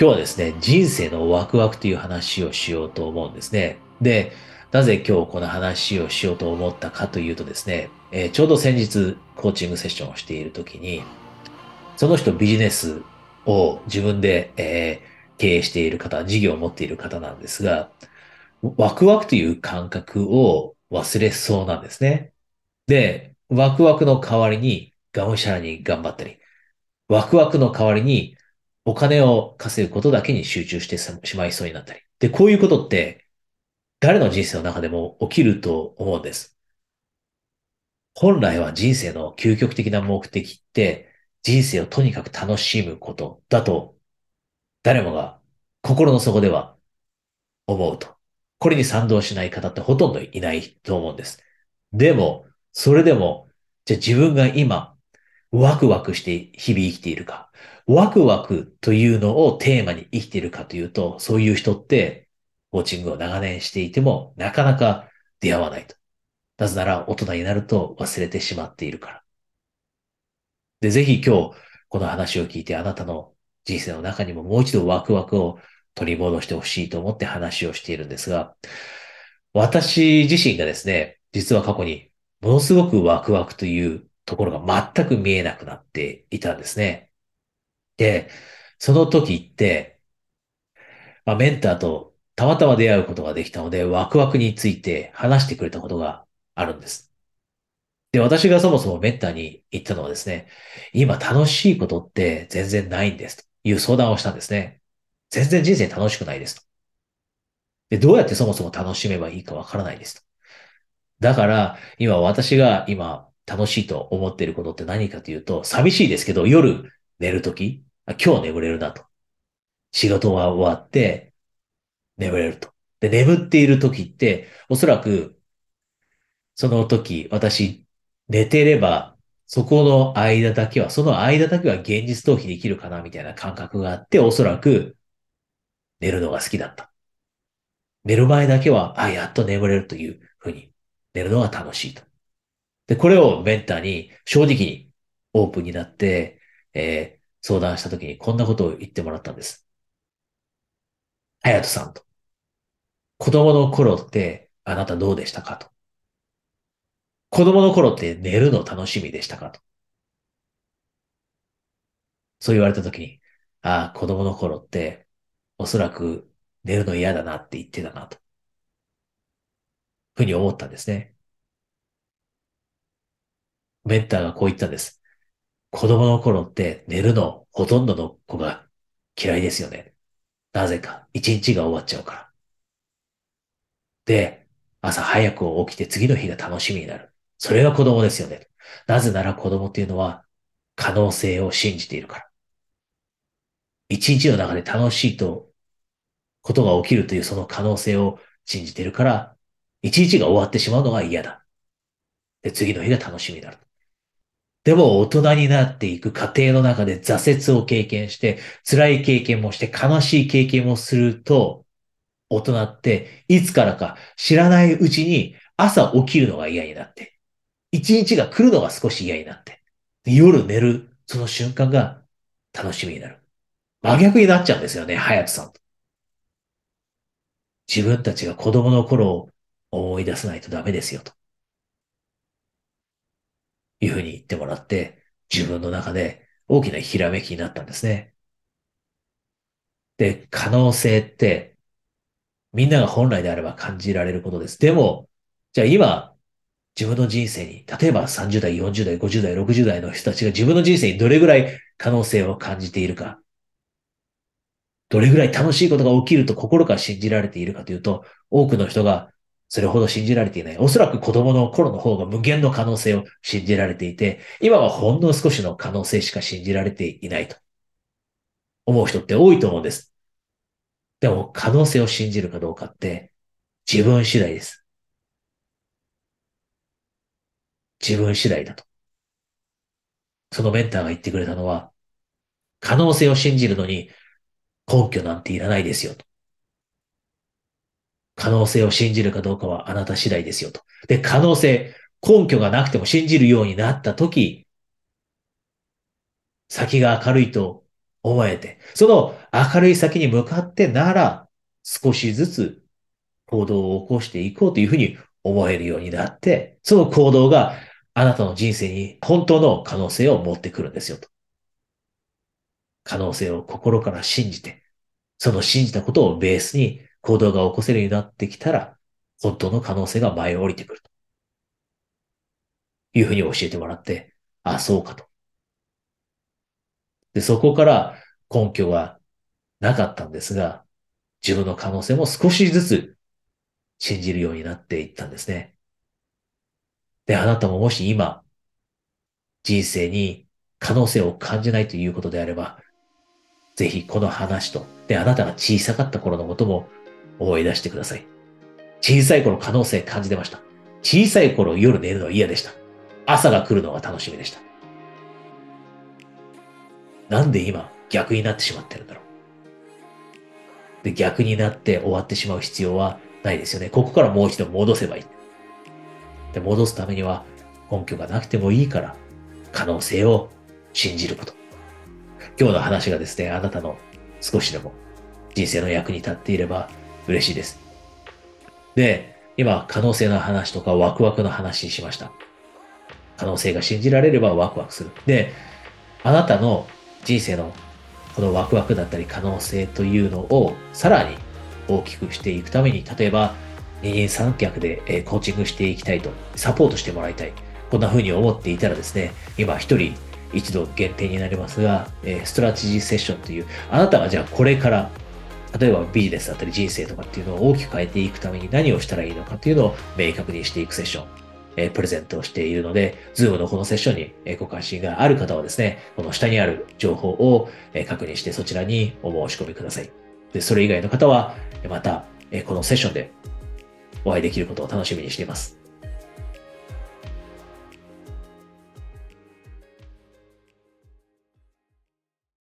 今日はですね、人生のワクワクという話をしようと思うんですね。で、なぜ今日この話をしようと思ったかというとですね、えーちょうど先日コーチングセッションをしている時に、その人ビジネスを自分で、えー経営している方、事業を持っている方なんですが、ワクワクという感覚を忘れそうなんですね。で、ワクワクの代わりにがむしゃらに頑張ったり、ワクワクの代わりにお金を稼ぐことだけに集中してしまいそうになったり。で、こういうことって誰の人生の中でも起きると思うんです。本来は人生の究極的な目的って人生をとにかく楽しむことだと誰もが心の底では思うと。これに賛同しない方ってほとんどいないと思うんです。でも、それでも、じゃあ自分が今、ワクワクして日々生きているか、ワクワクというのをテーマに生きているかというと、そういう人って、コーチングを長年していても、なかなか出会わないと。なぜなら、大人になると忘れてしまっているから。で、ぜひ今日、この話を聞いて、あなたの人生の中にももう一度ワクワクを取り戻してほしいと思って話をしているんですが、私自身がですね、実は過去にものすごくワクワクというところが全く見えなくなっていたんですね。で、その時って、まあ、メンターとたまたま出会うことができたので、ワクワクについて話してくれたことがあるんです。で、私がそもそもメンターに言ったのはですね、今楽しいことって全然ないんですという相談をしたんですね。全然人生楽しくないですと。で、どうやってそもそも楽しめばいいかわからないですと。だから、今私が今楽しいと思っていることって何かというと、寂しいですけど、夜寝るとき、今日眠れるなと。仕事は終わって眠れると。で、眠っているときって、おそらく、その時、私、寝てれば、そこの間だけは、その間だけは現実逃避できるかな、みたいな感覚があって、おそらく、寝るのが好きだった。寝る前だけは、あ、やっと眠れるというふうに、寝るのが楽しいと。で、これをメンターに正直にオープンになって、えー相談した時にこんなことを言ってもらったんです。はやとさんと。子供の頃ってあなたどうでしたかと。子供の頃って寝るの楽しみでしたかと。そう言われた時に、ああ、子供の頃っておそらく寝るの嫌だなって言ってたなと。ふうに思ったんですね。メンターがこう言ったんです。子供の頃って寝るのほとんどの子が嫌いですよね。なぜか一日が終わっちゃうから。で、朝早く起きて次の日が楽しみになる。それが子供ですよね。なぜなら子供っていうのは可能性を信じているから。一日の中で楽しいとことが起きるというその可能性を信じているから、一日が終わってしまうのが嫌だ。で、次の日が楽しみになる。でも大人になっていく過程の中で挫折を経験して、辛い経験もして、悲しい経験もすると、大人っていつからか知らないうちに朝起きるのが嫌になって、一日が来るのが少し嫌になって、夜寝るその瞬間が楽しみになる。真逆になっちゃうんですよね、ハヤトさんと。自分たちが子供の頃を思い出さないとダメですよ、と。いうふうに言ってもらって、自分の中で大きなひらめきになったんですね。で、可能性って、みんなが本来であれば感じられることです。でも、じゃあ今、自分の人生に、例えば30代、40代、50代、60代の人たちが自分の人生にどれぐらい可能性を感じているか、どれぐらい楽しいことが起きると心から信じられているかというと、多くの人がそれほど信じられていない。おそらく子供の頃の方が無限の可能性を信じられていて、今はほんの少しの可能性しか信じられていないと思う人って多いと思うんです。でも可能性を信じるかどうかって自分次第です。自分次第だと。そのメンターが言ってくれたのは、可能性を信じるのに根拠なんていらないですよと。可能性を信じるかどうかはあなた次第ですよと。で、可能性、根拠がなくても信じるようになったとき、先が明るいと思えて、その明るい先に向かってなら、少しずつ行動を起こしていこうというふうに思えるようになって、その行動があなたの人生に本当の可能性を持ってくるんですよと。可能性を心から信じて、その信じたことをベースに行動が起こせるようになってきたら、本当の可能性が前を降りてくると。いうふうに教えてもらって、あ、そうかと。で、そこから根拠がなかったんですが、自分の可能性も少しずつ信じるようになっていったんですね。で、あなたももし今、人生に可能性を感じないということであれば、ぜひこの話と、で、あなたが小さかった頃のことも思い出してください。小さい頃可能性感じてました。小さい頃夜寝るのは嫌でした。朝が来るのが楽しみでした。なんで今逆になってしまってるんだろう。で、逆になって終わってしまう必要はないですよね。ここからもう一度戻せばいい。で、戻すためには根拠がなくてもいいから、可能性を信じること。今日の話がですね、あなたの少しでも人生の役に立っていれば嬉しいです。で、今、可能性の話とかワクワクの話しました。可能性が信じられればワクワクする。で、あなたの人生のこのワクワクだったり可能性というのをさらに大きくしていくために、例えば二人三脚でコーチングしていきたいと、サポートしてもらいたい。こんな風に思っていたらですね、今一人一度限定になりますが、ストラテジーセッションという、あなたがじゃあこれから例えばビジネスだったり人生とかっていうのを大きく変えていくために何をしたらいいのかっていうのを明確にしていくセッション、え、プレゼントをしているので、 Zoom のこのセッションに、えご関心がある方はですね、この下にある情報を、え確認してそちらにお申し込みください。で、それ以外の方は、また、えこのセッションでお会いできることを楽しみにしています。